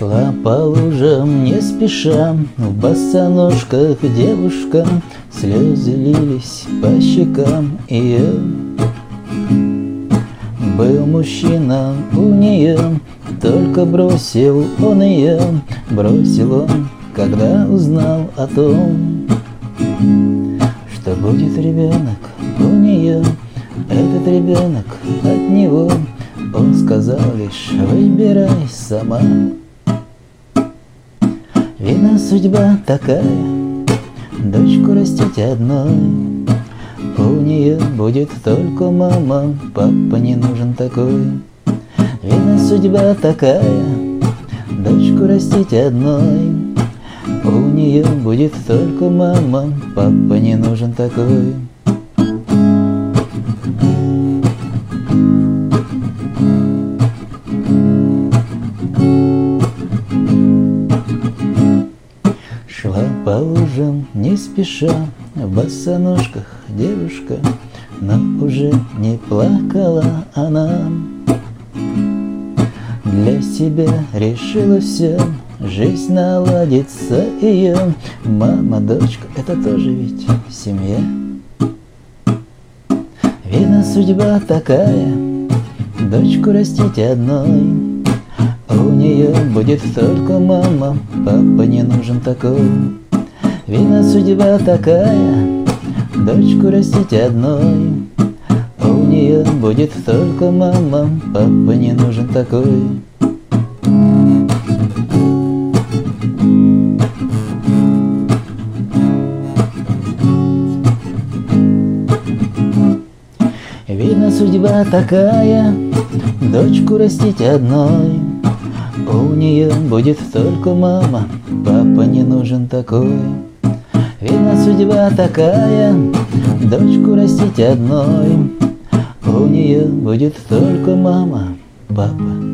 Шла по лужам не спеша, в босоножках девушка, Слезы лились по щекам ее. Был мужчина у нее, только бросил он ее, Бросил он, когда узнал о том, Что будет ребенок у нее, этот ребенок от него. Он сказал лишь, выбирай сама. Видно, судьба такая, дочку растить одной. У нее будет только мама, папа не нужен такой. Видно, судьба такая, дочку растить одной. У нее будет только мама, папа не нужен такой. По лужам не спеша, в босоножках девушка, Но уже не плакала она. Для себя решила все, жизнь наладится ее. Мама, дочка, это тоже ведь семья. Видно, судьба такая, дочку растить одной. У нее будет только мама, папа не нужен такой. Видно, судьба такая, дочку растить одной. У нее будет только мама, папа не нужен такой. Видно, судьба такая, дочку растить одной. Нее будет только мама, папа не нужен такой. Видно, судьба такая, дочку растить одной. У нее будет только мама, папа.